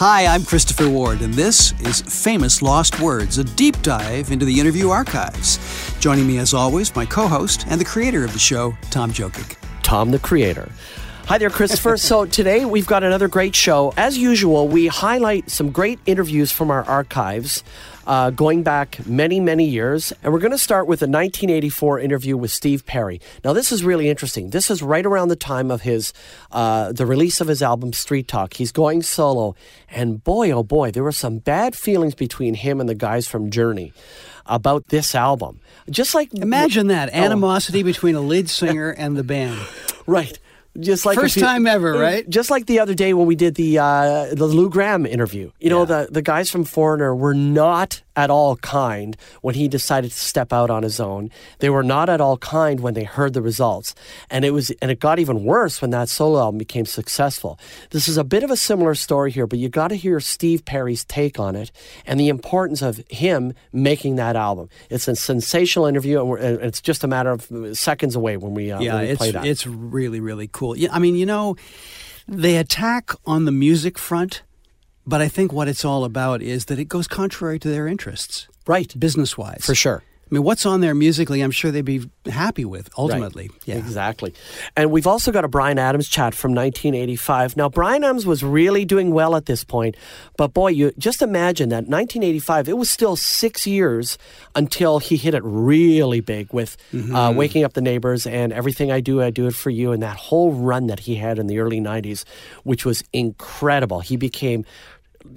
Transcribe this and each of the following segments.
Hi, I'm Christopher Ward, and this is Famous Lost Words, a deep dive into the interview archives. Joining me, as always, my co host and the creator of the show, Tom Jokic. Tom, the creator. Hi there, Christopher. so today we've got another great show. As usual, we highlight some great interviews from our archives uh, going back many, many years. And we're going to start with a 1984 interview with Steve Perry. Now, this is really interesting. This is right around the time of his uh, the release of his album Street Talk. He's going solo, and boy, oh boy, there were some bad feelings between him and the guys from Journey about this album. Just like imagine that oh. animosity oh. between a lead singer and the band. Right. Just like first time ever, uh, right? Just like the other day when we did the uh, the Lou Gramm interview. You know, the the guys from Foreigner were not at all kind when he decided to step out on his own. They were not at all kind when they heard the results. And it was and it got even worse when that solo album became successful. This is a bit of a similar story here, but you got to hear Steve Perry's take on it and the importance of him making that album. It's a sensational interview, and, it's just a matter of seconds away when we, uh, yeah, when we it's, play that. It's really, really cool. Yeah, I mean, you know, they attack on the music front but I think what it's all about is that it goes contrary to their interests. Right. Business wise. For sure. I mean, what's on there musically, I'm sure they'd be happy with ultimately. Right. Yeah. Exactly. And we've also got a Bryan Adams chat from 1985. Now, Bryan Adams was really doing well at this point, but boy, you just imagine that 1985, it was still six years until he hit it really big with mm-hmm. uh, Waking Up the Neighbors and Everything I Do, I Do It For You, and that whole run that he had in the early 90s, which was incredible. He became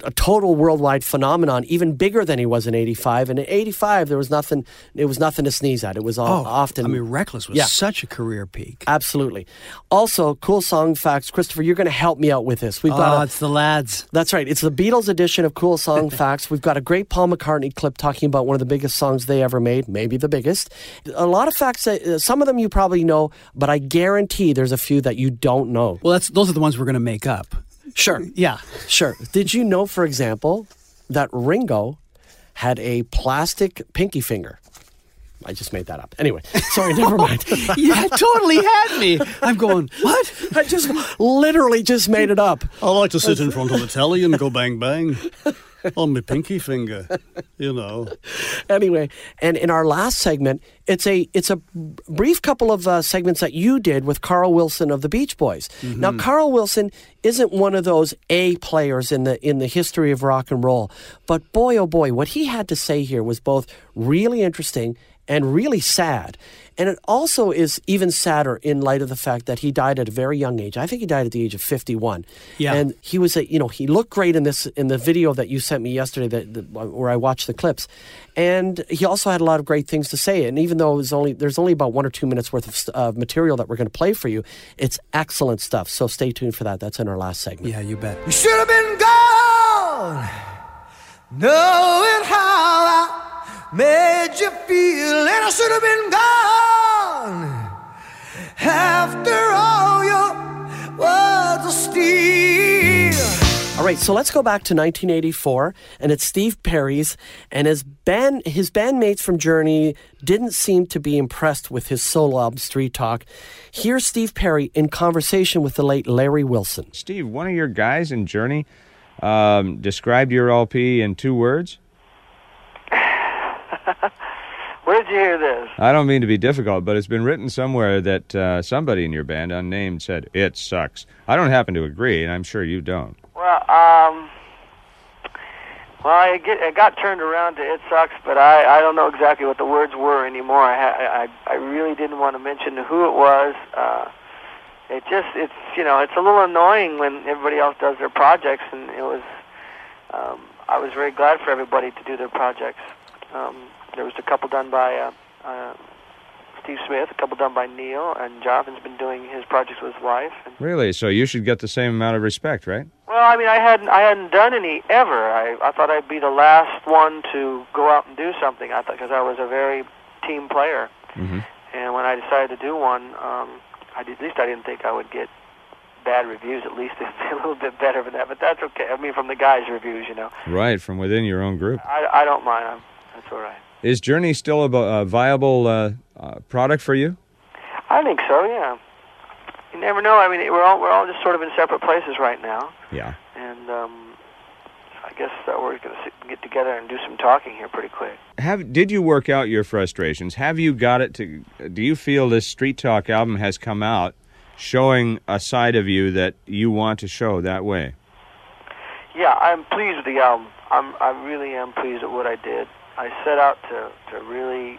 a total worldwide phenomenon, even bigger than he was in '85. And in '85, there was nothing. It was nothing to sneeze at. It was all, oh, often. I mean, Reckless was yeah. such a career peak. Absolutely. Also, cool song facts, Christopher. You're going to help me out with this. We've got. Oh, a, it's the lads. That's right. It's the Beatles edition of Cool Song Facts. We've got a great Paul McCartney clip talking about one of the biggest songs they ever made, maybe the biggest. A lot of facts. Uh, some of them you probably know, but I guarantee there's a few that you don't know. Well, that's those are the ones we're going to make up. Sure. Yeah. Sure. Did you know, for example, that Ringo had a plastic pinky finger? I just made that up. Anyway, sorry, never mind. you totally had me. I'm going, what? I just literally just made it up. I like to sit in front of the telly and go bang bang on my pinky finger, you know. Anyway, and in our last segment, it's a it's a brief couple of uh, segments that you did with Carl Wilson of the Beach Boys. Mm-hmm. Now, Carl Wilson isn't one of those A players in the in the history of rock and roll, but boy oh boy, what he had to say here was both really interesting and really sad. And it also is even sadder in light of the fact that he died at a very young age. I think he died at the age of 51. Yeah. And he was a, you know, he looked great in this in the video that you sent me yesterday that, that, where I watched the clips. And he also had a lot of great things to say. And even though it was only there's only about 1 or 2 minutes worth of uh, material that we're going to play for you, it's excellent stuff. So stay tuned for that. That's in our last segment. Yeah, you bet. You should have been gone. Knowing how I made you feel, and I should have been gone after all your words of steel. All right, so let's go back to 1984, and it's Steve Perry's, and his band, his bandmates from Journey didn't seem to be impressed with his solo album Street Talk. Here's Steve Perry in conversation with the late Larry Wilson. Steve, one of your guys in Journey um, described your LP in two words. Where'd you hear this? I don't mean to be difficult, but it's been written somewhere that uh, somebody in your band, unnamed, said it sucks. I don't happen to agree, and I'm sure you don't. Well, um, well, it, get, it got turned around to it sucks, but I I don't know exactly what the words were anymore. I I I really didn't want to mention who it was. Uh, it just it's you know it's a little annoying when everybody else does their projects, and it was. Um, I was very glad for everybody to do their projects. Um, there was a couple done by uh, uh, Steve Smith, a couple done by Neil, and Jonathan's been doing his projects with his wife. And really? So you should get the same amount of respect, right? Well, I mean, I hadn't I hadn't done any ever. I I thought I'd be the last one to go out and do something. I thought because I was a very team player, mm-hmm. and when I decided to do one, um, I at least I didn't think I would get bad reviews. At least it'd be a little bit better than that, but that's okay. I mean, from the guys' reviews, you know. Right, from within your own group. I I don't mind. I'm, that's all right. Is Journey still a, a viable uh, uh, product for you? I think so. Yeah. You never know. I mean, we're all we're all just sort of in separate places right now. Yeah. And um, I guess that we're going to get together and do some talking here pretty quick. Have did you work out your frustrations? Have you got it to? Do you feel this Street Talk album has come out showing a side of you that you want to show that way? Yeah, I'm pleased with the album. I'm I really am pleased with what I did. I set out to to really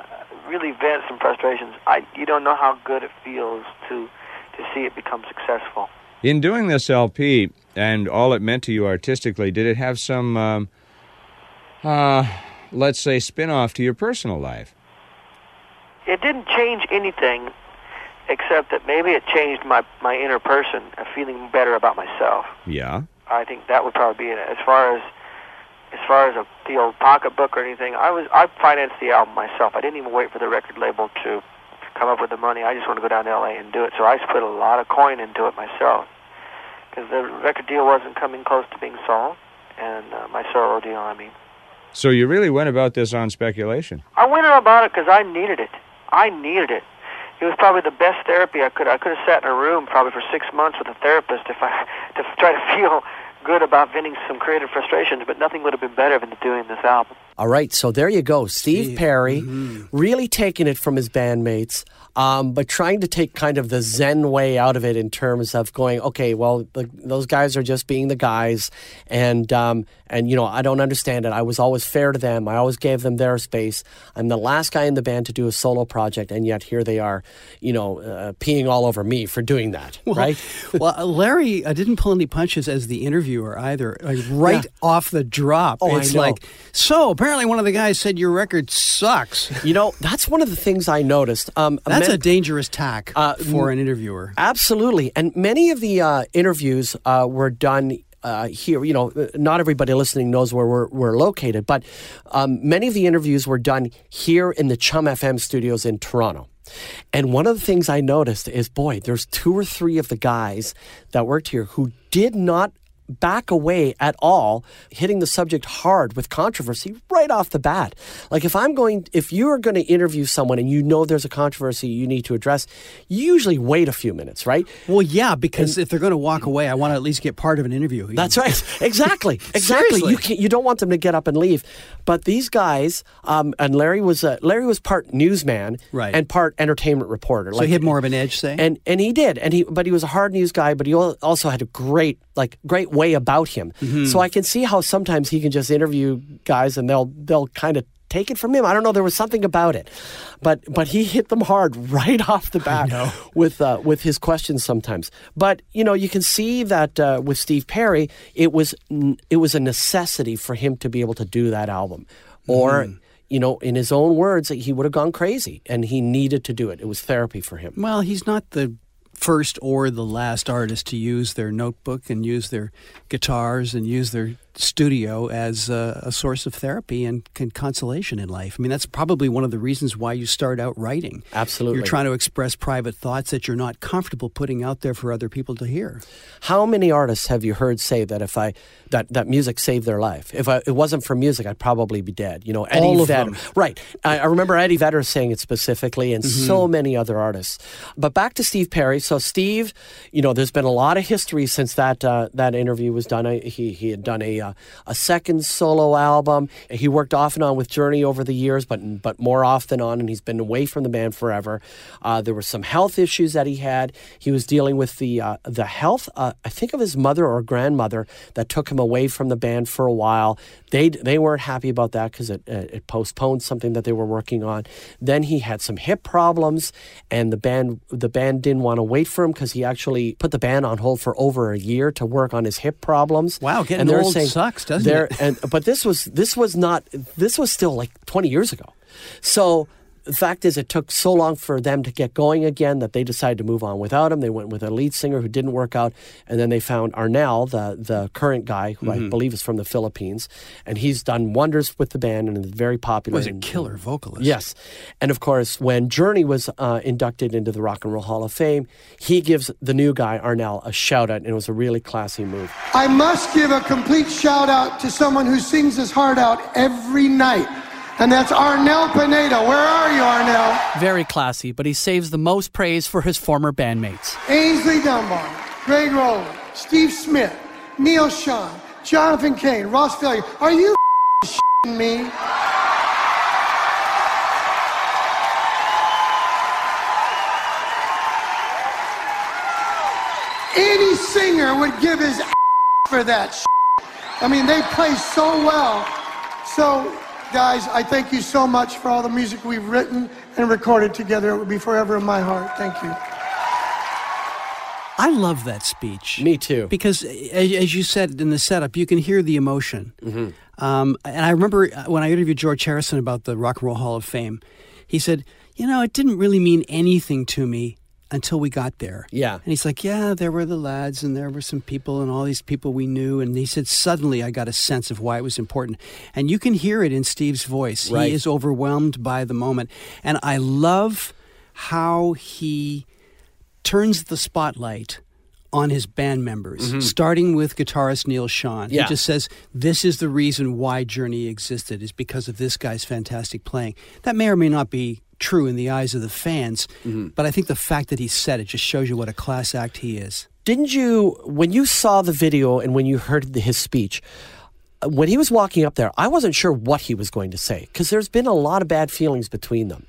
uh, really vent some frustrations. I you don't know how good it feels to to see it become successful. In doing this LP and all it meant to you artistically, did it have some, um, uh, let's say, spin off to your personal life? It didn't change anything except that maybe it changed my, my inner person, feeling better about myself. Yeah. I think that would probably be it. As far as as far as a the old pocketbook or anything, I was I financed the album myself. I didn't even wait for the record label to come up with the money. I just want to go down to L.A. and do it. So I just put a lot of coin into it myself because the record deal wasn't coming close to being solved, and uh, my solo deal, I mean. So you really went about this on speculation. I went about it because I needed it. I needed it. It was probably the best therapy I could. I could have sat in a room probably for six months with a therapist if I to try to feel good about venting some creative frustrations. But nothing would have been better than doing this album. All right, so there you go. Steve, Steve. Perry mm-hmm. really taking it from his bandmates, um, but trying to take kind of the Zen way out of it in terms of going, okay, well, the, those guys are just being the guys, and um, and you know I don't understand it. I was always fair to them. I always gave them their space. I'm the last guy in the band to do a solo project, and yet here they are, you know, uh, peeing all over me for doing that. Well, right? well, Larry uh, didn't pull any punches as the interviewer either. Like right yeah. off the drop, oh, it's like so apparently one of the guys said your record sucks. You know, that's one of the things I noticed. Um, that's a dangerous tack uh, for an interviewer. Absolutely. And many of the uh, interviews uh, were done uh, here. You know, not everybody listening knows where we're, we're located, but um, many of the interviews were done here in the CHUM FM studios in Toronto. And one of the things I noticed is, boy, there's two or three of the guys that worked here who did not back away at all, hitting the subject hard with controversy right off the bat. Like if I'm going, if you are going to interview someone and you know there's a controversy you need to address, you usually wait a few minutes, right? Well, yeah, because and, if they're going to walk away, I want to at least get part of an interview. That's right. Exactly. exactly. you can You don't want them to get up and leave. But these guys, um, and Larry was uh, Larry was part newsman, right. and part entertainment reporter. So like, he had more of an edge, say. And and he did, and he but he was a hard news guy, but he also had a great like great way about him. Mm-hmm. So I can see how sometimes he can just interview guys and they'll they'll kind of take it from him. I don't know. There was something about it, but but he hit them hard right off the bat with uh, with his questions sometimes. But you know, you can see that uh, with Steve Perry, it was it was a necessity for him to be able to do that album, or. Mm. You know, in his own words, he would have gone crazy, and he needed to do it. It was therapy for him. Well, he's not the first or the last artist to use their notebook and use their guitars and use their studio as a, a source of therapy and, and, consolation in life. I mean, that's probably one of the reasons why you start out writing. Absolutely. You're trying to express private thoughts that you're not comfortable putting out there for other people to hear. How many artists have you heard say that if I that, that music saved their life? If I, it wasn't for music, I'd probably be dead. You know, Eddie All of Vedder. Them. Right. I, I, remember Eddie Vedder saying it specifically and mm-hmm. so many other artists. But back to Steve Perry. So Steve, you know, there's been a lot of history since that uh, that interview was done. I, he, he had done a, uh, a second solo album. He worked off and on with Journey over the years, but but more off than on, and he's been away from the band forever. Uh, there were some health issues that he had. He was dealing with the uh, the health, uh, I think, of his mother or grandmother that took him away from the band for a while. They they weren't happy about that because it, it postponed something that they were working on. Then he had some hip problems, and the band the band didn't want to wait for him because he actually put the band on hold for over a year to work on his hip problems. Wow, getting and old saying, sucks, doesn't it? and but this was this was not this was still like 20 years ago. So the fact is, it took so long for them to get going again that they decided to move on without him. They went with a lead singer who didn't work out, and then they found Arnel, the the current guy who mm-hmm. I believe is from the Philippines, and he's done wonders with the band and is very popular. Was a killer vocalist. Yes, and of course, when Journey was uh, inducted into the Rock and Roll Hall of Fame, he gives the new guy Arnel a shout out, and it was a really classy move. I must give a complete shout out to someone who sings his heart out every night and that's Arnel Pineda. Where are you, Arnel? Very classy, but he saves the most praise for his former bandmates. Aynsley Dunbar, Gregg Rolie, Steve Smith, Neil Schon, Jonathan Cain, Ross Valory. Are you shitting me? Any singer would give his for that. I mean, they play so well. So, guys, I thank you so much for all the music we've written and recorded together. It will be forever in my heart. Thank you. I love that speech. Me too. Because, as you said in the setup, you can hear the emotion. Um, and I remember uh, when I interviewed George Harrison about the Rock and Roll Hall of Fame, he said, You know, it didn't really mean anything to me until we got there. Yeah. And he's like, Yeah, there were the lads and there were some people and all these people we knew. And he said, Suddenly I got a sense of why it was important. And you can hear it in Steve's voice. Right. He is overwhelmed by the moment. And I love how he turns the spotlight on his band members, mm-hmm. starting with guitarist Neil Schon. Yeah. He just says, This is the reason why Journey existed, is because of this guy's fantastic playing. That may or may not be true in the eyes of the fans, but I think the fact that he said it just shows you what a class act he is. Didn't you, when you saw the video and when you heard the, his speech, uh, when he was walking up there, I wasn't sure what he was going to say because there's been a lot of bad feelings between them.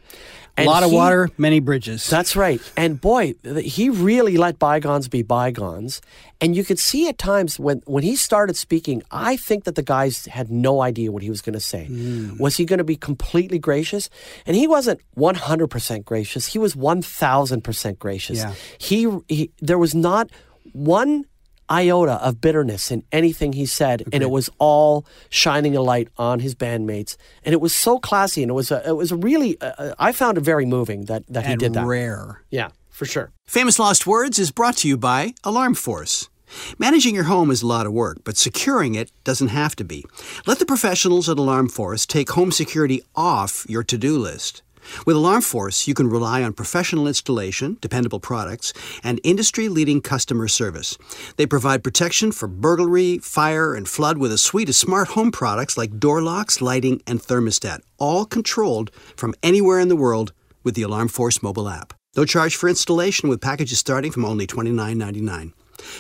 A lot of he- water, many bridges. That's right. And boy, he really let bygones be bygones. And you could see at times when, when he started speaking, I think that the guys had no idea what he was going to say. Hmm. Was he going to be completely gracious? And he wasn't 100% gracious. He was 1000% gracious. Yeah. He, he there was not one iota of bitterness in anything he said and it was all shining a light on his bandmates and it was so classy and it was a, it was a really uh, I found it very moving that that he did that rare. yeah, for sure. Famous Lost Words is brought to you by Alarm Force. Managing your home is a lot of work, but securing it doesn't have to be. Let the professionals at Alarm Force take home security off your to do list. With Alarm Force, you can rely on professional installation, dependable products, and industry leading customer service. They provide protection for burglary, fire, and flood with a suite of smart home products like door locks, lighting, and thermostat, all controlled from anywhere in the world with the Alarm Force mobile app. No charge for installation with packages starting from only $29.99.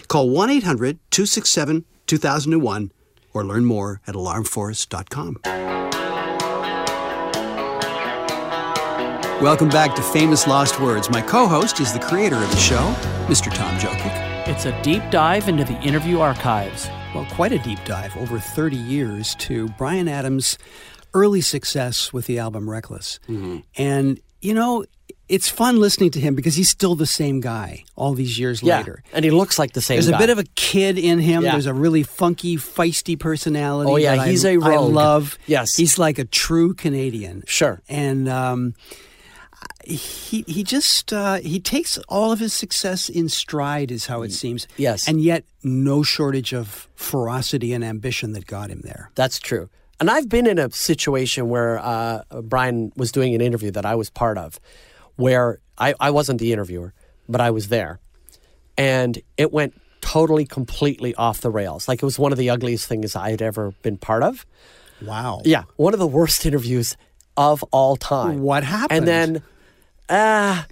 Call 1 800 267 2001 or learn more at alarmforce.com. Welcome back to Famous Lost Words. My co host is the creator of the show, Mr. Tom Jokic. It's a deep dive into the interview archives. Well, quite a deep dive over 30 years to Bryan Adams' early success with the album Reckless. And, you know, it's fun listening to him because he's still the same guy all these years Yeah, later. and he looks like the same. Guy. There's guy. a bit of a kid in him. Yeah. There's a really funky, feisty personality. Oh, yeah, he's I, a I rogue. love. Yes. he's like a true Canadian. Sure. and um, he he just uh, he takes all of his success in stride, is how it seems. Yes. and yet no shortage of ferocity and ambition that got him there. That's true. And I've been in a situation where uh, Bryan was doing an interview that I was part of, where I, I wasn't the interviewer, but I was there, and it went totally, completely off the rails. Like it was one of the ugliest things I had ever been part of. Wow. Yeah, one of the worst interviews of all time. What happened? And then, ah,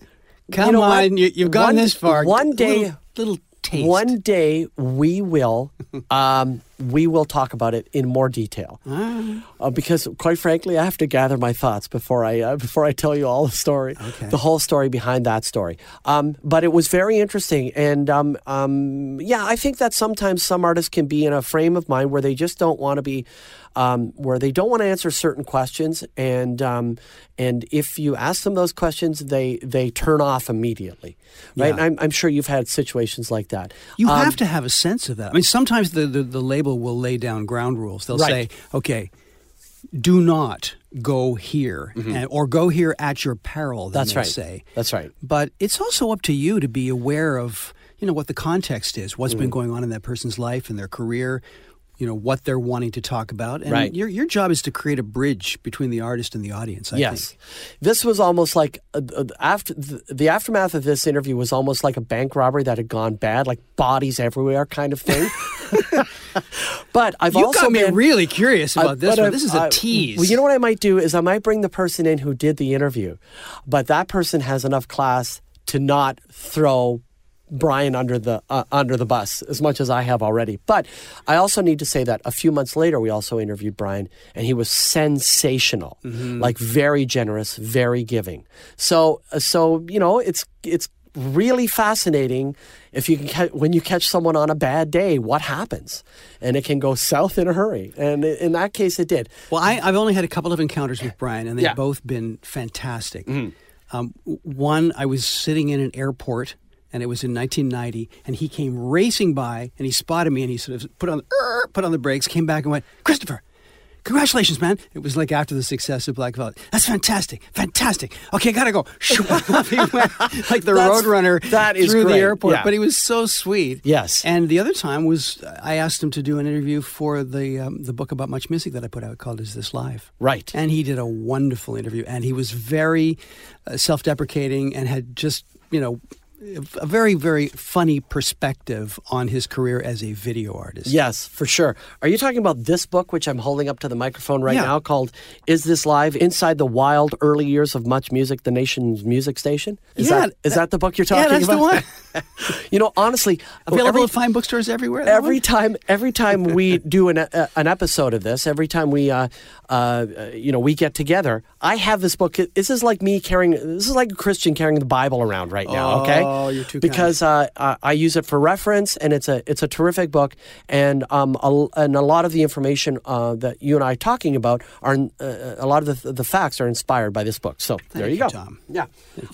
Come you know on, you, you've gone One- this far. One day, little, little taste. one day we will um, we will talk about it in more detail uh, because quite frankly I have to gather my thoughts before I uh, before I tell you all the story Okay. the whole story behind that story um, but it was very interesting and um, um, yeah I think that sometimes some artists can be in a frame of mind where they just don't want to be um, where they don't want to answer certain questions and um, and if you ask them those questions they they turn off immediately right Yeah. I'm, I'm sure you've had situations like that You Um, have to have a sense of that. I mean, sometimes the, the, the label will lay down ground rules. They'll Right. say, okay, do not go here and, or go here at your peril, Mm-hmm. That's right. say. That's right. But it's also up to you to be aware of, you know, what the context is, what's Mm. been going on in that person's life and their career, you know, what they're wanting to talk about. And Right. your, your job is to create a bridge between the artist and the audience, I yes, think. this was almost like uh, uh, after the, the aftermath of this interview was almost like a bank robbery that had gone bad, like bodies everywhere kind of thing. but I've You also got me been, really curious about I- this one. I've- This is a I- tease. Well, you know what I might do is I might bring the person in who did the interview, but that person has enough class to not throw Bryan under the uh, under the bus as much as I have already. But I also need to say that a few months later, we also interviewed Bryan, and he was sensational, like very generous, very giving. So uh, so you know, it's it's really fascinating if you can ca- when you catch someone on a bad day what happens and it can go south in a hurry and in that case it did Well, I, I've only had a couple of encounters with Bryan, and they've Yeah. both been fantastic. Um, one, I was sitting in an airport, and it was in 1990, and he came racing by, and he spotted me, and he sort of put on the, put on the brakes, came back, and went, "Christopher." Congratulations, man! It was like after the success of Black Velvet. That's fantastic, fantastic. Okay, I gotta go. He went, like the That's- Roadrunner that is through great, the airport. yeah. But he was so sweet. Yes. And the other time was I asked him to do an interview for the um, the book about much music that I put out called "Is This Live?" Right. And he did a wonderful interview, and he was very uh, self-deprecating and had just you know a very very funny perspective on his career as a video artist. Yes, for sure. Are you talking about this book, which I'm holding up to the microphone right Yeah. now, called "Is This Live? Inside the Wild Early Years of Much Music, the Nation's Music Station"? Is Yeah, that is that the book you're talking yeah, that's the about? you know, honestly, Available every, at fine bookstores everywhere. every one? time every time we do an uh, an episode of this, every time we uh, uh, you know we get together, I have this book. This is like me carrying. This is like a Christian carrying the Bible around right now. okay, Oh, you're too because uh, I I use it for reference, and it's a it's a terrific book, and um a, and a lot of the information uh, that you and I are talking about are uh, a lot of the the facts are inspired by this book. So there you, you, go, Tom. Yeah.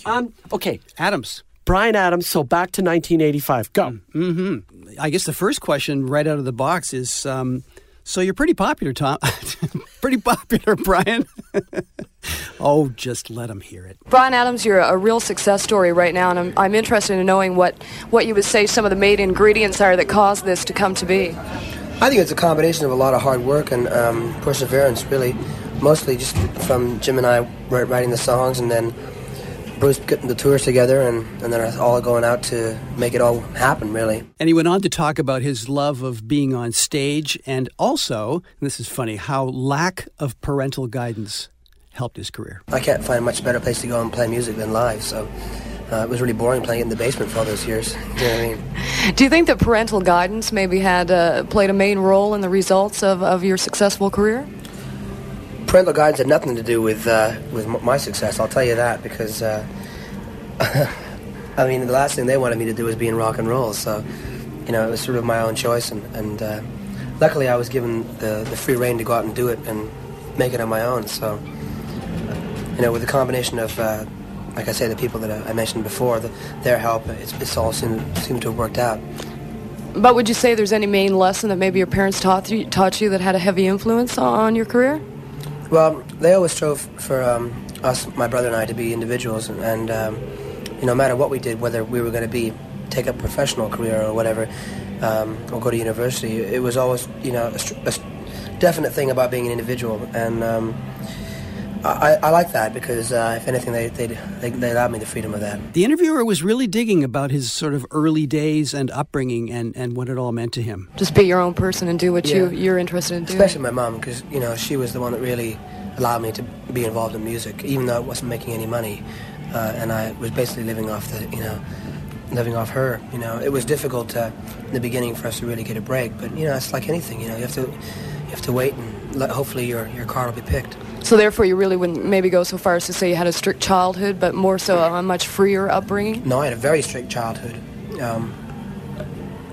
Um. Okay. Adams. Bryan Adams. So back to 1985. Go. Mm-hmm. I guess the first question right out of the box is um, so you're pretty popular, Tom. pretty popular, Bryan. oh, just let him hear it. Bryan Adams, you're a real success story right now, and I'm, I'm interested in knowing what, what you would say some of the main ingredients are that caused this to come to be. I think it's a combination of a lot of hard work and um, perseverance, really. Mostly just from Jim and I writing the songs, and then Bruce getting the tours together, and, and then us all going out to make it all happen, really. And he went on to talk about his love of being on stage and also, and this is funny, how lack of parental guidance helped his career. I can't find a much better place to go and play music than live, so uh, it was really boring playing in the basement for all those years. You know what I mean? Do you think that parental guidance maybe had uh, played a main role in the results of, of your successful career? Parental guidance had nothing to do with uh, with my success. I'll tell you that because uh, I mean the last thing they wanted me to do was be in rock and roll. So you know it was sort of my own choice, and, and uh, luckily I was given the, the free reign to go out and do it and make it on my own. So you know with the combination of uh, like I say the people that I I mentioned before, the, their help, it's, it's all seemed, seemed to have worked out. But would you say there's any main lesson that maybe your parents taught you, taught you that had a heavy influence on your career? Well, they always strove for um, us, my brother and I, to be individuals, and, and um, you know, no matter what we did, whether we were going to be take a professional career or whatever, um, or go to university, it was always, you know, a, a definite thing about being an individual, and um, I, I like that because, uh, if anything, they, they they they allowed me the freedom of that. The interviewer was really digging about his sort of early days and upbringing and, and what it all meant to him. Just be your own person and do what you, Yeah. you're interested in doing. Especially my mom, because you know she was the one that really allowed me to be involved in music, even though I wasn't making any money, uh, and I was basically living off the, you know, living off her. You know, it was difficult uh, in the beginning for us to really get a break, but you know, it's like anything. You know, you have to, you have to wait, and let, hopefully your your car will be picked. So therefore, you really wouldn't maybe go so far as to say you had a strict childhood, but more so a much freer upbringing. No, I had a very strict childhood. Um,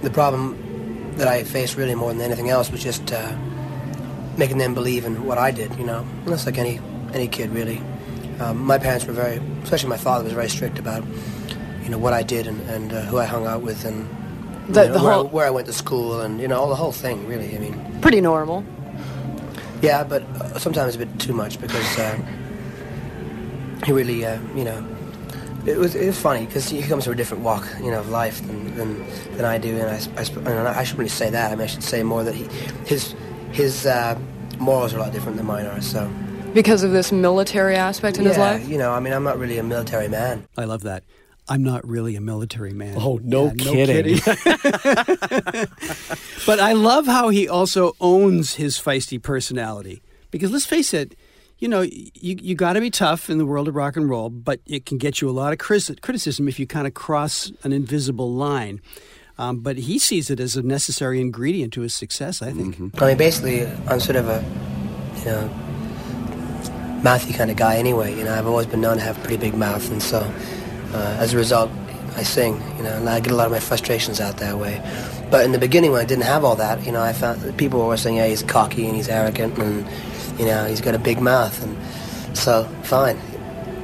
the problem that I faced really more than anything else was just uh, making them believe in what I did, you know. And that's like any any kid, really. Um, my parents were very, especially my father was very strict about, you know, what I did and, and uh, who I hung out with and The- you know, the where, whole- I, where I went to school and, you know, all the whole thing, really. I mean, Pretty normal. yeah, but uh, sometimes a bit too much because uh, he really, uh, you know, it was it was funny because he comes from a different walk, you know, of life than than, than I do, and I, I, sp- and I shouldn't really say that. I mean, I should say more that he, his his uh, morals are a lot different than mine are. So Because of this military aspect in yeah, his life? you know, I mean, I'm not really a military man. I love that. I'm not really a military man. Oh, no Yeah, kidding. but I love how he also owns his feisty personality. Because let's face it, you know, you you got to be tough in the world of rock and roll, but it can get you a lot of criti- criticism if you kind of cross an invisible line. Um, but he sees it as a necessary ingredient to his success. I think. I mean, basically, I'm sort of a, you know, mouthy kind of guy anyway. You know, I've always been known to have a pretty big mouth, and so uh, as a result, I sing. You know, and I get a lot of my frustrations out that way. But in the beginning, when I didn't have all that, you know, I found people were saying, "Yeah, he's cocky and he's arrogant, and you know, he's got a big mouth," and so fine.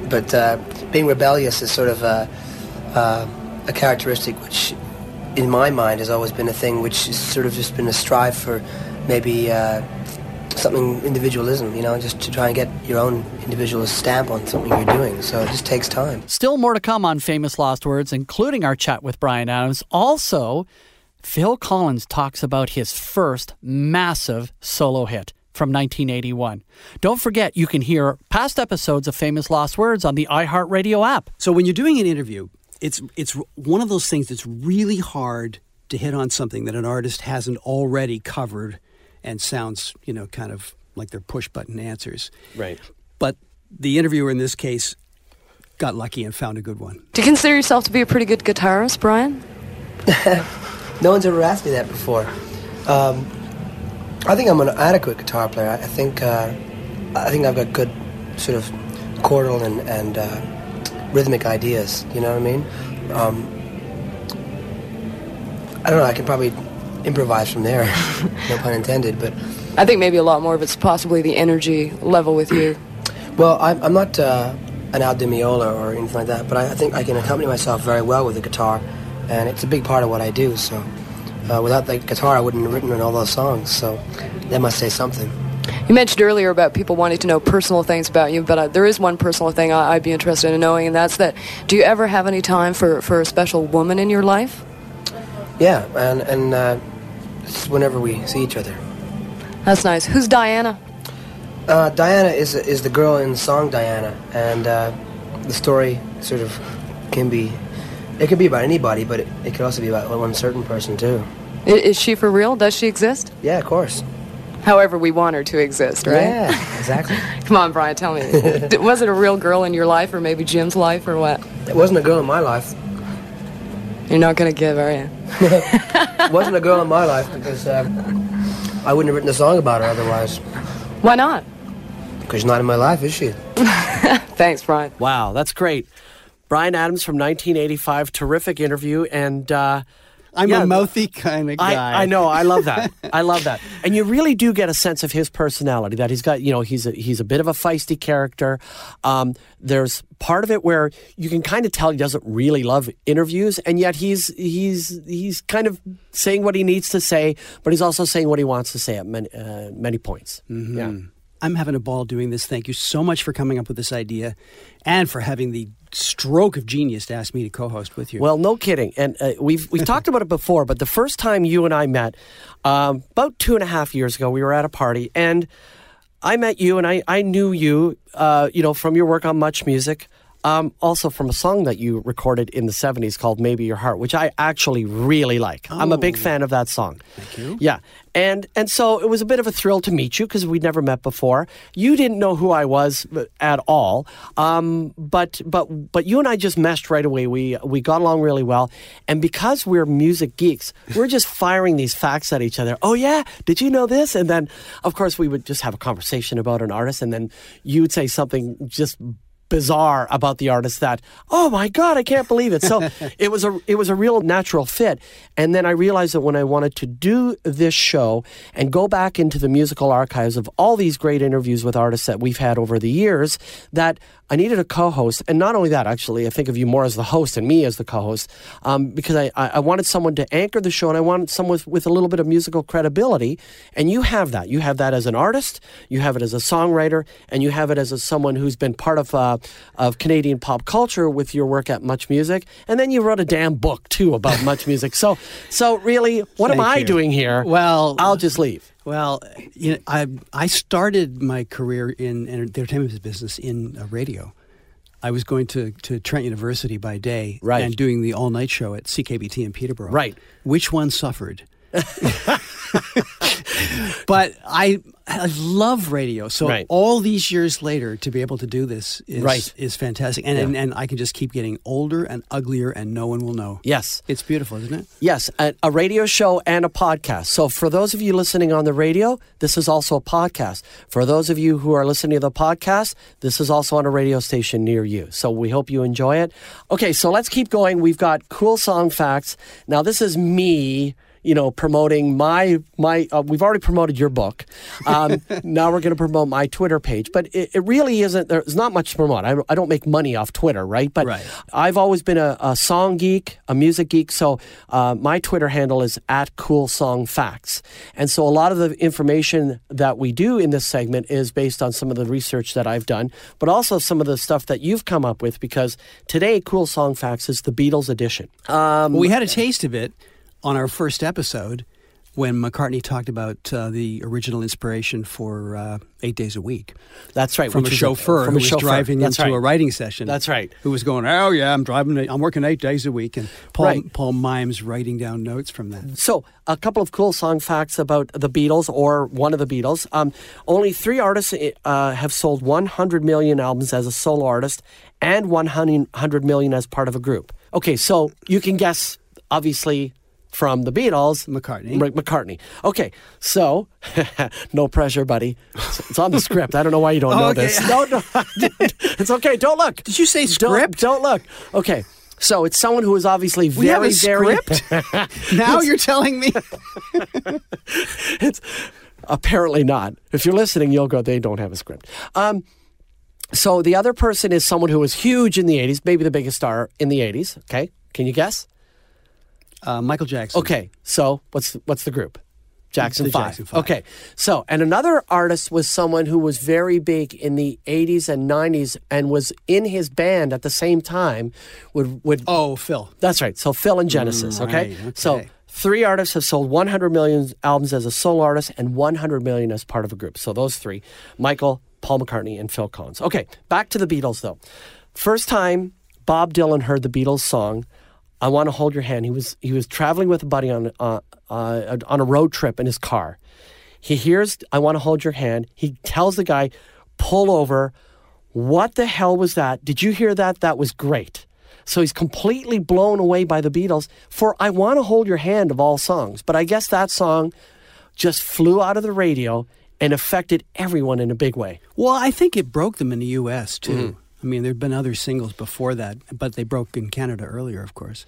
But uh, being rebellious is sort of a, uh, a characteristic which, in my mind, has always been a thing which has sort of just been a strive for maybe uh, something individualism, you know, just to try and get your own individualist stamp on something you're doing. So it just takes time. Still more to come on Famous Lost Words, including our chat with Bryan Adams. Also, Phil Collins talks about his first massive solo hit from 1981. Don't forget, you can hear past episodes of Famous Lost Words on the iHeartRadio app. So when you're doing an interview, it's it's one of those things that's really hard to hit on something that an artist hasn't already covered and sounds, you know, kind of like they're push button answers. Right. But the interviewer in this case got lucky and found a good one. Do you consider yourself to be a pretty good guitarist, Bryan? No one's ever asked me that before. Um, I think I'm an adequate guitar player. I I think uh, I think I've got good sort of chordal and, and uh, rhythmic ideas. You know what I mean? Um, I don't know. I can probably improvise from there. no pun intended. But I think maybe a lot more of it's possibly the energy level with you. well, I'm, I'm not uh, an Al Di Meola or anything like that. But I, I think I can accompany myself very well with the guitar, and it's a big part of what I do. So uh, without the guitar, I wouldn't have written all those songs. So that must say something. You mentioned earlier about people wanting to know personal things about you, but uh, there is one personal thing I- I'd be interested in knowing, and that's that do you ever have any time for, for a special woman in your life? Yeah, and and uh, it's whenever we see each other. That's nice. Who's Diana? Uh, Diana is is the girl in the song Diana, and uh, the story sort of can be. It can be about anybody, but it, it could also be about one certain person too. Is she for real? Does she exist? Yeah, of course. However, we want her to exist, right? Yeah, exactly. Come on, Bryan, tell me. Was it a real girl in your life, or maybe Jim's life, or what? It wasn't a girl in my life. You're not going to give, are you? It wasn't a girl in my life because uh, I wouldn't have written a song about her otherwise. Why not? Because she's not in my life, is she? Thanks, Bryan. Wow, that's great. Bryan Adams from 1985, terrific interview, and uh, I'm Yeah, a mouthy kind of guy. I, I know. I love that. I love that. And you really do get a sense of his personality. That he's got. You know, he's a, he's a bit of a feisty character. Um, there's part of it where you can kind of tell he doesn't really love interviews, and yet he's he's he's kind of saying what he needs to say, but he's also saying what he wants to say at many uh, many points. Yeah. I'm having a ball doing this. Thank you so much for coming up with this idea and for having the stroke of genius to ask me to co-host with you. Well, no kidding. And uh, we've we've talked about it before, but the first time you and I met, um, about two and a half years ago, we were at a party, and I met you, and I I knew you, uh, you know, from your work on Much Music. Um, also from a song that you recorded in the 70s called Maybe Your Heart, which I actually really like. I'm a big fan of that song. Thank you. Yeah. And and so it was a bit of a thrill to meet you because we'd never met before. You didn't know who I was uh, at all, um, but but but you and I just meshed right away. We we got along really well, and because we're music geeks, we're just firing these facts at each other. Oh yeah, did you know this? And then of course we would just have a conversation about an artist, and then you would say something just bizarre about the artist that oh my god i can't believe it. So it was a it was a real natural fit. And then i realized that when i wanted to do this show and go back into the musical archives of all these great interviews with artists that we've had over the years that i needed a co-host. And not only that actually i think of you more as the host and me as the co-host um, because I, I I wanted someone to anchor the show and i wanted someone with, with a little bit of musical credibility. And you have that. You have that as an artist you have it as a songwriter and you have it as a, someone who's been part of uh, of Canadian pop culture with your work at Much Music, and then you wrote a damn book too about Much Music. So, so really, what am Thank I you. doing here? Well, I'll just leave. Well, you know, I I started my career in entertainment business in uh, radio. I was going to, to Trent University by day Right. and doing the all night show at CKPT in Peterborough. Right. Which one suffered? but I I love radio. So Right. all these years later, to be able to do this is Right. is fantastic, and, and and I can just keep getting older and uglier, and no one will know. Yes. It's beautiful, isn't it? Yes, a, a radio show and a podcast. So, for those of you listening on the radio, this is also a podcast. For those of you who are listening to the podcast, this is also on a radio station near you. So, we hope you enjoy it. Okay, so let's keep going. We've got cool song facts. Now, this is me. You know, promoting my my. Uh, we've already promoted your book. Um, now we're going to promote my Twitter page, but it, it really isn't. There's not much to promote. I, I don't make money off Twitter, right? But Right. I've always been a, a song geek, a music geek. So uh, my Twitter handle is at Cool Song Facts. And so a lot of the information that we do in this segment is based on some of the research that I've done, but also some of the stuff that you've come up with because today Cool Song Facts is the Beatles edition. Um, Well, we had a taste of it on our first episode when McCartney talked about uh, the original inspiration for uh, Eight Days a Week. That's right. From a chauffeur from who a was chauffeur. driving That's into right. a writing session. That's right. Who was going, oh, yeah, I'm driving, I'm working eight days a week. And Paul, Right. Paul Mimes writing down notes from that. So, a couple of cool song facts about the Beatles or one of the Beatles. Um, only three artists uh, have sold 100 million albums as a solo artist and 100 million as part of a group. Okay, so you can guess, obviously, from the Beatles. McCartney. Mc- McCartney. Okay, so no pressure, buddy. It's, on the script. I don't know why you don't know okay. this. No, no, it's okay. Don't look. Did you say Don't- script? Don't, look. Okay, so it's someone who is obviously very, We have a very. script? now you're telling me. it's apparently not. If you're listening, you'll go, they don't have a script. Um, so the other person is someone who was huge in the 80s, maybe the biggest star in the 80s. Okay. Can you guess? Uh, Michael Jackson. Okay. So what's what's the group? Jackson The 5. Jackson Five. Okay. So, and another artist was someone who was very big in the 80s and 90s and was in his band at the same time would would Oh, Phil. that's right. So Phil and Genesis, Mm, okay? right, okay. So three artists have sold 100 million albums as a solo artist and 100 million as part of a group. So those three, Michael, Paul McCartney, and Phil Collins. Okay, back to the Beatles though. First time Bob Dylan heard the Beatles song, "I Want to Hold Your Hand." He was he was traveling with a buddy on uh, uh, on a road trip in his car. He hears "I Want to Hold Your Hand." He tells the guy, "Pull over." What the hell was that? Did you hear that? That was great. So he's completely blown away by the Beatles for I Want to Hold Your Hand of all songs. But I guess that song just flew out of the radio and affected everyone in a big way. Well, I think it broke them in the U.S. too. Mm-hmm. I mean, there'd been other singles before that, but they broke in Canada earlier, of course.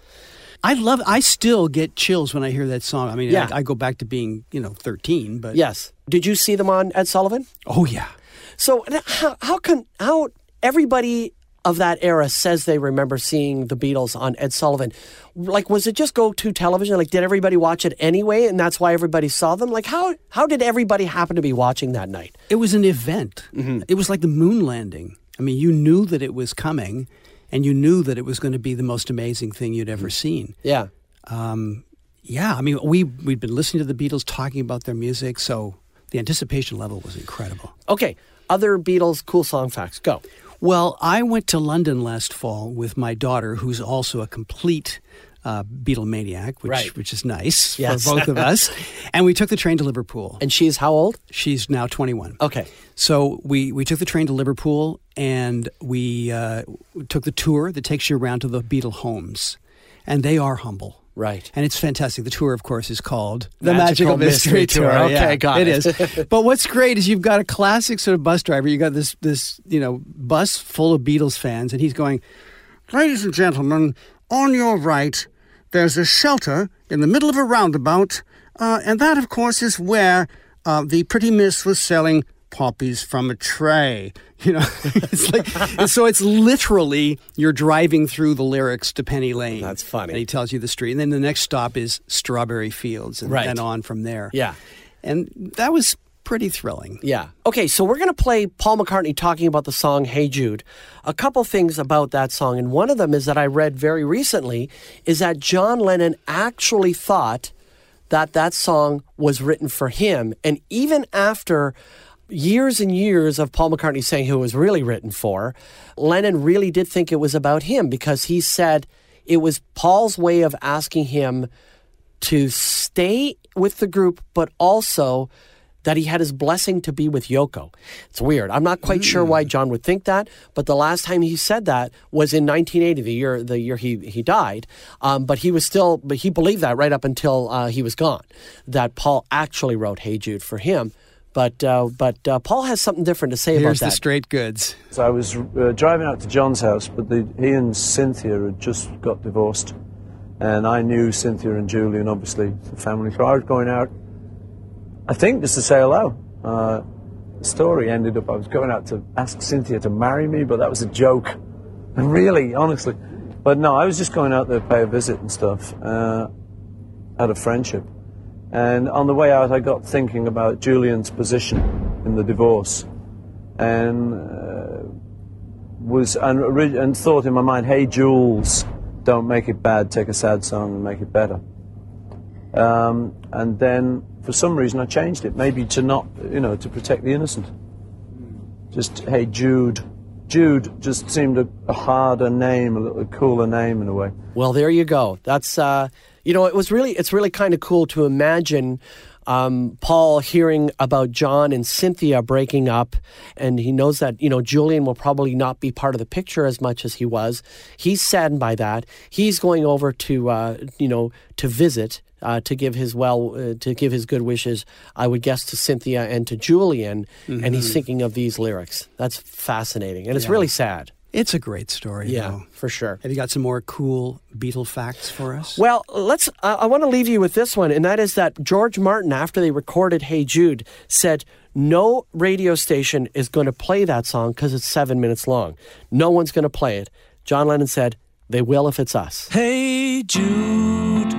I love. I still get chills when I hear that song. I mean, Yeah. I, I go back to being, you know, thirteen, but Yes. Did you see them on Ed Sullivan? Oh yeah. So how, how can how everybody of that era says they remember seeing the Beatles on Ed Sullivan? Like, was it just go to television? Like, did everybody watch it anyway, and that's why everybody saw them? Like, how how did everybody happen to be watching that night? It was an event. Mm-hmm. It was like the moon landing. I mean, you knew that it was coming, and you knew that it was going to be the most amazing thing you'd ever seen. Yeah. Um, yeah, I mean, we we'd been listening to the Beatles talking about their music, so the anticipation level was incredible. Okay. Other Beatles cool song facts. Go. Well, I went to London last fall with my daughter, who's also a complete uh, Beatlemaniac, which Right. which is nice Yes. for both of us. and we took the train to Liverpool. And she's how old? She's now 21. Okay. So we, we took the train to Liverpool and we uh, took the tour that takes you around to the Beatle homes. And they are humble. Right. And it's fantastic. The tour, of course, is called the Magical Magical, Mystery Mystery, Tour. Tour. Okay, Yeah, got it it. is. but what's great is you've got a classic sort of bus driver. You got this this you know bus full of Beatles fans, and he's going, Ladies and gentlemen, on your right, there's a shelter in the middle of a roundabout, uh, and that, of course, is where uh, the pretty miss was selling poppies from a tray. you know, it's like so. It's literally you're driving through the lyrics to Penny Lane. That's funny. And he tells you the street, and then the next stop is Strawberry Fields, and Right. then on from there. Yeah. and that was pretty thrilling. Yeah. Okay, so we're going to play Paul McCartney talking about the song Hey Jude. A couple things about that song, and one of them is that I read very recently is that John Lennon actually thought that that song was written for him. And even after years and years of Paul McCartney saying who it was really written for, Lennon really did think it was about him because he said it was Paul's way of asking him to stay with the group, but also that he had his blessing to be with Yoko. It's weird. I'm not quite sure why John would think that, but the last time he said that was in 1980, the year the year he he died. Um, but he was still, but he believed that right up until uh, he was gone, that Paul actually wrote "Hey Jude" for him. But uh, but uh, Paul has something different to say Here's about the that. straight goods. So I was uh, driving out to John's house, but the, he and Cynthia had just got divorced. And I knew Cynthia and Julian, obviously, the family. So I was going out, I think, just to say hello. Uh, the story ended up, I was going out to ask Cynthia to marry me, but that was a joke. And really, honestly. But no, I was just going out there to pay a visit and stuff, uh, out of friendship. And on the way out, I got thinking about Julian's position in the divorce. And uh, was and, and thought in my mind, "Hey, Jules, don't make it bad. Take a sad song and make it better." Um, and then, for some reason, I changed it. Maybe to not, you know, to protect the innocent. Just, "Hey, Jude." Jude just seemed a, a harder name, a little cooler name in a way. Well, there you go. That's uh, you know, it was really it's really kind of cool to imagine um, Paul hearing about John and Cynthia breaking up, and he knows that you know Julian will probably not be part of the picture as much as he was. He's saddened by that. He's going over to uh, you know to visit. Uh, to give his well, uh, to give his good wishes, I would guess to Cynthia and to Julian, and he's Mhm. thinking of these lyrics. That's fascinating, and it's Yeah. really sad. It's a great story. Yeah, though. for sure. Have you got some more cool Beatle facts for us? Well, let's. Uh, I want to leave you with this one, and that is that George Martin, after they recorded "Hey Jude," said no radio station is going to play that song because it's seven minutes long. No one's going to play it. John Lennon said they will if it's us. Hey Jude,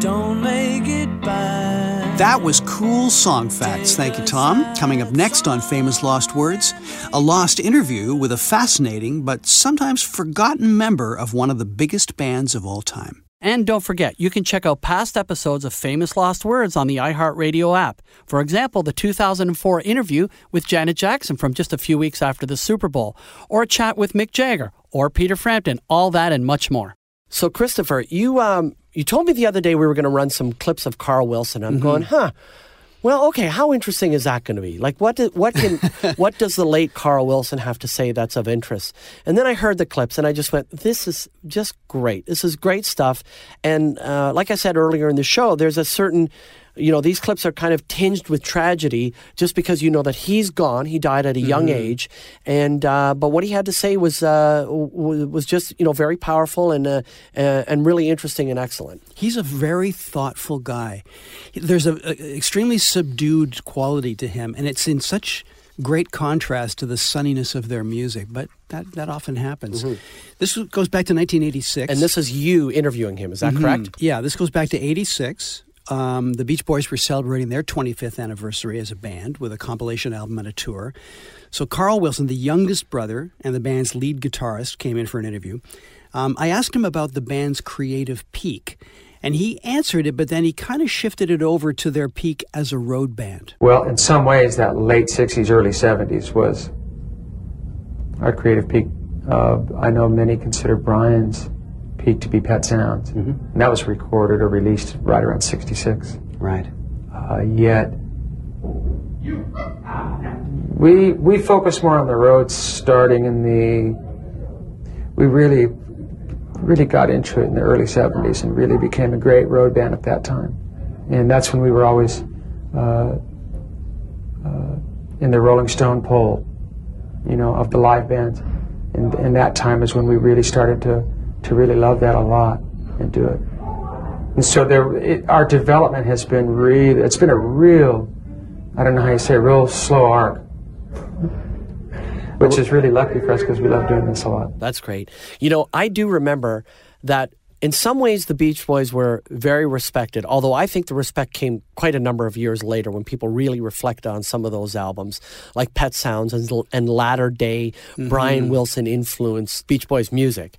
don't make it bad. That was cool song facts. Thank you, Tom. Coming up next on Famous Lost Words, a lost interview with a fascinating but sometimes forgotten member of one of the biggest bands of all time. And don't forget, you can check out past episodes of Famous Lost Words on the iHeartRadio app. For example, the 2004 interview with Janet Jackson from just a few weeks after the Super Bowl, or a chat with Mick Jagger or Peter Frampton, all that and much more. So, Christopher, you um, you told me the other day we were going to run some clips of Carl Wilson. I'm going, huh. Well, okay. How interesting is that going to be? Like, what? Do, what can? what does the late Carl Wilson have to say that's of interest? And then I heard the clips, and I just went, "This is just great. This is great stuff." And uh, like I said earlier in the show, there's a certain, you know, these clips are kind of tinged with tragedy, just because you know that he's gone. He died at a young Mhm. age, and uh, but what he had to say was uh, w- was just you know very powerful and uh, uh, and really interesting and excellent. He's a very thoughtful guy. There's a, a extremely subdued quality to him, and it's in such great contrast to the sunniness of their music. But that that often happens. This goes back to 1986, And this is you interviewing him. Is that Mhm. correct? Yeah, this goes back to 86. Um, the Beach Boys were celebrating their 25th anniversary as a band with a compilation album and a tour. So Carl Wilson, the youngest brother and the band's lead guitarist, came in for an interview. Um, I asked him about the band's creative peak, and he answered it, but then he kind of shifted it over to their peak as a road band. Well, in some ways, that late 60s, early 70s was our creative peak. Uh, I know many consider Brian's peak to be Pet Sounds. And that was recorded or released right around 66. Right. Uh, yet, we, we focus more on the roads starting in the. We really, really got into it in the early 70s and really became a great road band at that time. And that's when we were always. Uh, uh, in the Rolling Stone poll, you know, of the live bands. And, and that time is when we really started to, to really love that a lot and do it. And so there, it, our development has been really, it's been a real, I don't know how you say, a real slow arc. Which is really lucky for us because we love doing this a lot. That's great. You know, I do remember that in some ways the Beach Boys were very respected, although I think the respect came quite a number of years later when people really reflected on some of those albums, like Pet Sounds and, and latter day Brian mm-hmm. Wilson influenced Beach Boys music.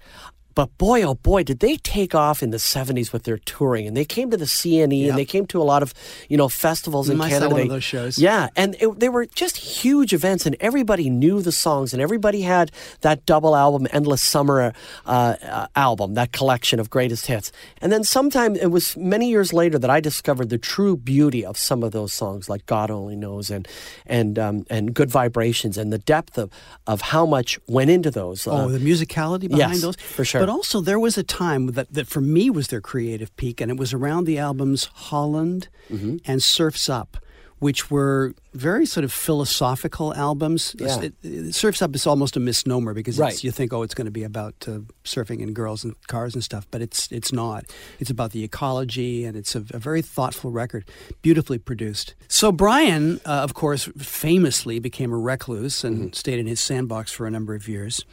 But boy, oh boy, did they take off in the 70s with their touring. And they came to the CNE Yep. and they came to a lot of, you know, festivals in saw Canada. one of those shows. Yeah. And it, they were just huge events and everybody knew the songs and everybody had that double album, Endless Summer uh, uh, album, that collection of greatest hits. And then sometime, it was many years later that I discovered the true beauty of some of those songs like God Only Knows and, and, um, and Good Vibrations and the depth of, of how much went into those. Oh, uh, the musicality behind yes, those, for sure. But also, there was a time that, that for me was their creative peak, and it was around the albums Holland Mm-hmm. and Surfs Up, which were very sort of philosophical albums. Yeah. It- it- Surfs Up is almost a misnomer because Right. you think, oh, it's going to be about uh, surfing and girls and cars and stuff, but it's it's not. It's about the ecology, and it's a, a very thoughtful record, beautifully produced. So Brian, uh, of course, famously became a recluse and Mm-hmm. stayed in his sandbox for a number of years.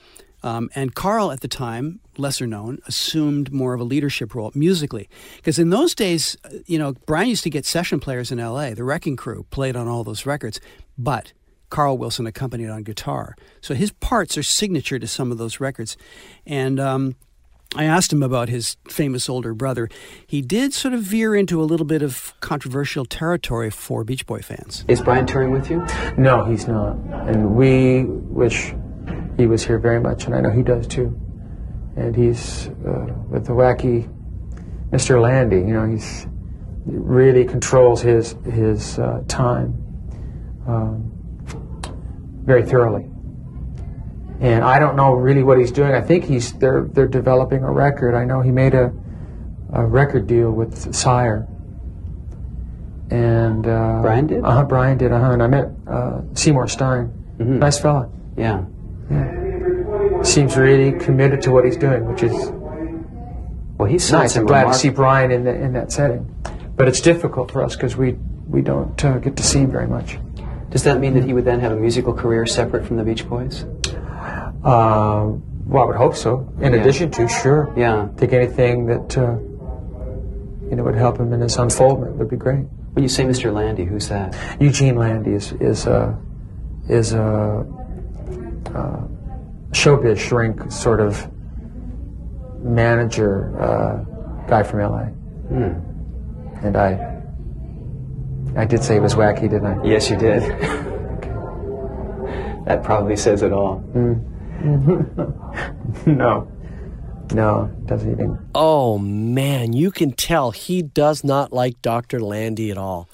Um, and Carl, at the time, lesser known, assumed more of a leadership role musically. Because in those days, uh, you know, Brian used to get session players in LA. The Wrecking Crew played on all those records, but Carl Wilson accompanied on guitar. So his parts are signature to some of those records. And um, I asked him about his famous older brother. He did sort of veer into a little bit of controversial territory for Beach Boy fans. Is Brian touring with you? No, he's not. And we wish he was here very much, and I know he does too. And he's uh, with the wacky Mr. Landy. You know, he's he really controls his his uh, time um, very thoroughly. And I don't know really what he's doing. I think he's they're they're developing a record. I know he made a a record deal with Sire. And uh, Brian did? Uh huh. Brian did. Uh huh. And I met uh, Seymour Stein. Nice fella. Yeah. Seems really committed to what he's doing, which is Well, he's nice. I'm glad to see Brian in the, in that setting. But it's difficult for us because we we don't uh, get to see him very much. Does that mean that he would then have a musical career separate from the Beach Boys? Uh, well, I would hope so. In Yeah. addition to, sure. Yeah. I think anything that uh, you know would help him in his unfoldment would be great. When you say Mr. Landy, who's that? Eugene Landy is is a is a, uh showbiz shrink sort of manager uh, guy from LA, Hmm. and I I did say he was wacky, didn't I? Yes, you did. that probably says it all. no, no, doesn't even. Oh man, you can tell he does not like Dr. Landy at all.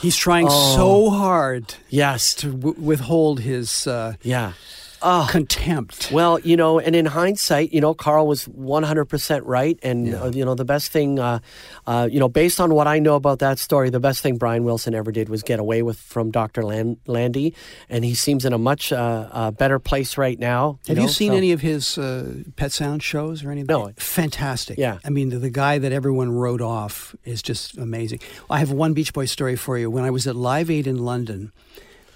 He's trying Oh. so hard Yes. to w- withhold his uh, Yeah. Contempt. Well, you know, and in hindsight, you know, Carl was 100% right. And, uh, you know, the best thing, uh, uh, you know, based on what I know about that story, the best thing Brian Wilson ever did was get away with from Dr. Lan- Landy. And he seems in a much uh, uh, better place right now. Have know, you seen so- any of his uh, Pet Sound shows or anything? No. Fantastic. Yeah. I mean, the, the guy that everyone wrote off is just amazing. I have one Beach Boy story for you. When I was at Live Aid in London,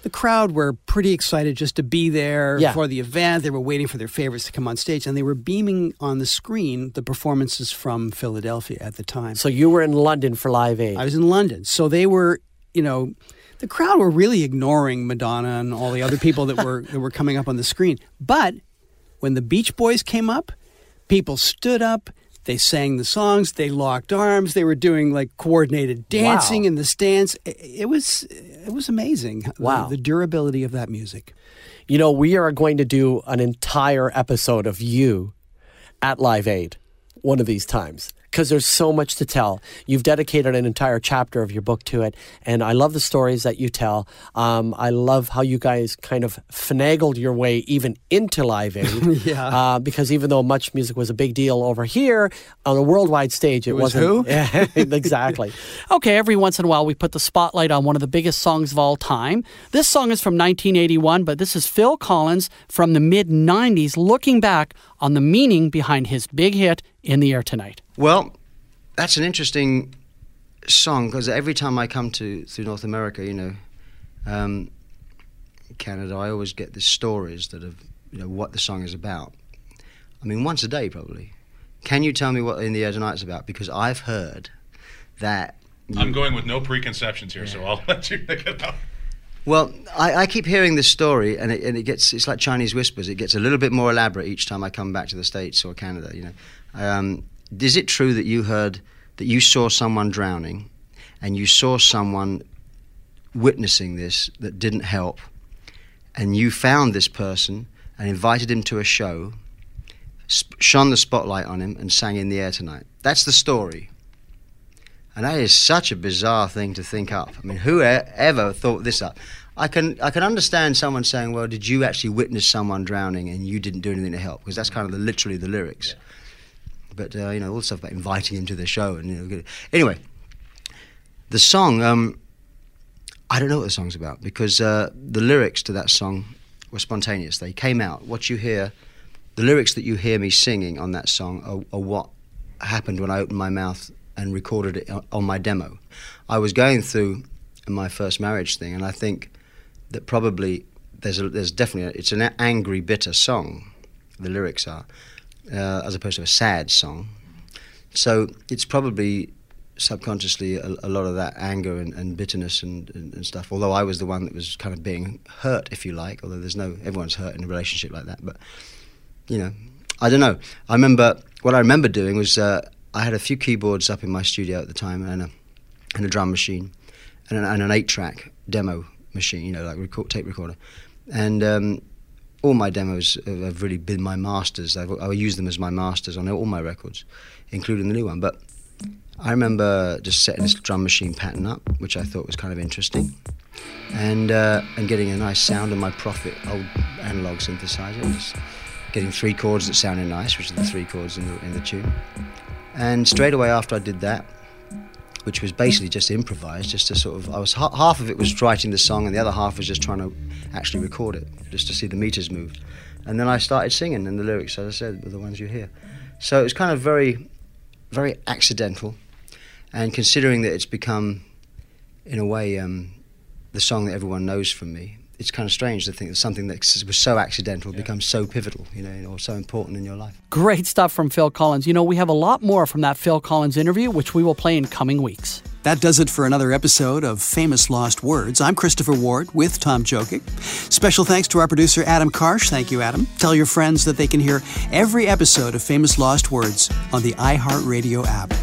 the crowd were pretty excited just to be there Yeah. for the event. They were waiting for their favorites to come on stage, and they were beaming on the screen the performances from Philadelphia at the time. So you were in London for Live Aid. I was in London. So they were, you know, the crowd were really ignoring Madonna and all the other people that were that were coming up on the screen. But when the Beach Boys came up, people stood up, they sang the songs, they locked arms, they were doing like coordinated dancing Wow. in the stands. It, was it was amazing. Uh, the- Wow. The, durability of that music. You know, we are going to do an entire episode of you at Live Aid one of these times because there's so much to tell. You've dedicated an entire chapter of your book to it, and I love the stories that you tell. Um, I love how you guys kind of finagled your way even into Live Aid. Yeah. Uh, because even though MuchMusic was a big deal over here on a worldwide stage, it, was wasn't. who? Yeah, exactly. okay, every once in a while we put the spotlight on one of the biggest songs of all time. This song is from 1981, but this is Phil Collins from the mid 90s looking back on the meaning behind his big hit, In the Air Tonight. Well, that's an interesting song because every time I come to through North America, you know, um, Canada, I always get the stories that of you know what the song is about. I mean, once a day probably. Can you tell me what In the Air Tonight's about? Because I've heard that. I'm going with no preconceptions here, so I'll let you pick it up. Well, I, I keep hearing this story, and it, and it gets it's like Chinese whispers. It gets a little bit more elaborate each time I come back to the states or Canada. You know, um, is it true that you heard that you saw someone drowning, and you saw someone witnessing this that didn't help, and you found this person and invited him to a show, sp- shone the spotlight on him, and sang in the air tonight? That's the story. And that is such a bizarre thing to think up. I mean, who ever thought this up? I can I can understand someone saying, "Well, did you actually witness someone drowning and you didn't do anything to help?" Because that's kind of the, literally the lyrics. But uh, you know, all the stuff about inviting him to the show and you know, good- anyway, the song. Um, I don't know what the song's about because uh, the lyrics to that song were spontaneous. They came out. What you hear, the lyrics that you hear me singing on that song are, are what happened when I opened my mouth and recorded it on- my demo. I was going through my first marriage thing, and I think that probably there's a, there's definitely a, it's an angry, bitter song. The lyrics are, uh, as opposed to a sad song. So it's probably subconsciously a, a lot of that anger and, and bitterness and, and, and stuff. Although I was the one that was kind of being hurt, if you like. Although there's no everyone's hurt in a relationship like that, but you know, I don't know. I remember what I remember doing was uh, I had a few keyboards up in my studio at the time and a, and a drum machine and an, and an eight-track demo machine, you know, like record, tape recorder, and um, all my demos have really been my masters. I've, I use them as my masters on all my records, including the new one. But I remember just setting this drum machine pattern up, which I thought was kind of interesting, and uh, and getting a nice sound on my Prophet old analog synthesizer, just getting three chords that sounded nice, which are the three chords in the, in the tune. And straight away after I did that, which was basically just improvised, just to sort of, I was half of it was writing the song, and the other half was just trying to actually record it, just to see the meters move. And then I started singing, and the lyrics, as I said, were the ones you hear. So it was kind of very, very accidental, and considering that it's become, in a way, um, the song that everyone knows from me, it's kind of strange to think that something that was so accidental becomes so pivotal, you know, or so important in your life. Great stuff from Phil Collins. You know, we have a lot more from that Phil Collins interview, which we will play in coming weeks. That does it for another episode of Famous Lost Words. I'm Christopher Ward with Tom Jokic. Special thanks to our producer, Adam Karsh. Thank you, Adam. Tell your friends that they can hear every episode of Famous Lost Words on the iHeartRadio app.